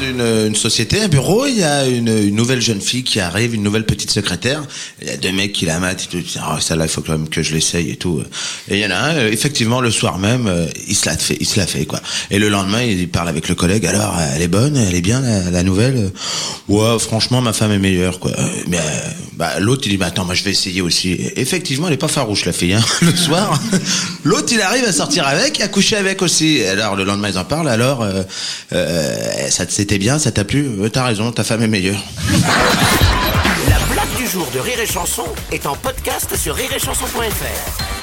Une, une société, un bureau, il y a une, une nouvelle jeune fille qui arrive, une nouvelle petite secrétaire. Il y a deux mecs qui la matent, ils disent, oh, celle-là, il faut quand même que je l'essaye et tout. Et il y en a un, euh, effectivement, le soir même, euh, il se la fait, il se la fait, quoi. Et le lendemain, il parle avec le collègue, alors, elle est bonne, elle est bien, la, la nouvelle? Ouais, franchement, ma femme est meilleure, quoi. Mais, bah, l'autre, il dit, bah, attends, moi, je vais essayer aussi. Effectivement, elle est pas farouche, la fille, hein, le soir. L'autre, il arrive à sortir avec, à coucher avec aussi. Alors, le lendemain, ils en parlent, alors, euh, euh, ça c'était bien, ça t'a plu? T'as raison, ta femme est meilleure. La blague du jour de Rire et Chanson est en podcast sur rireetchanson.fr.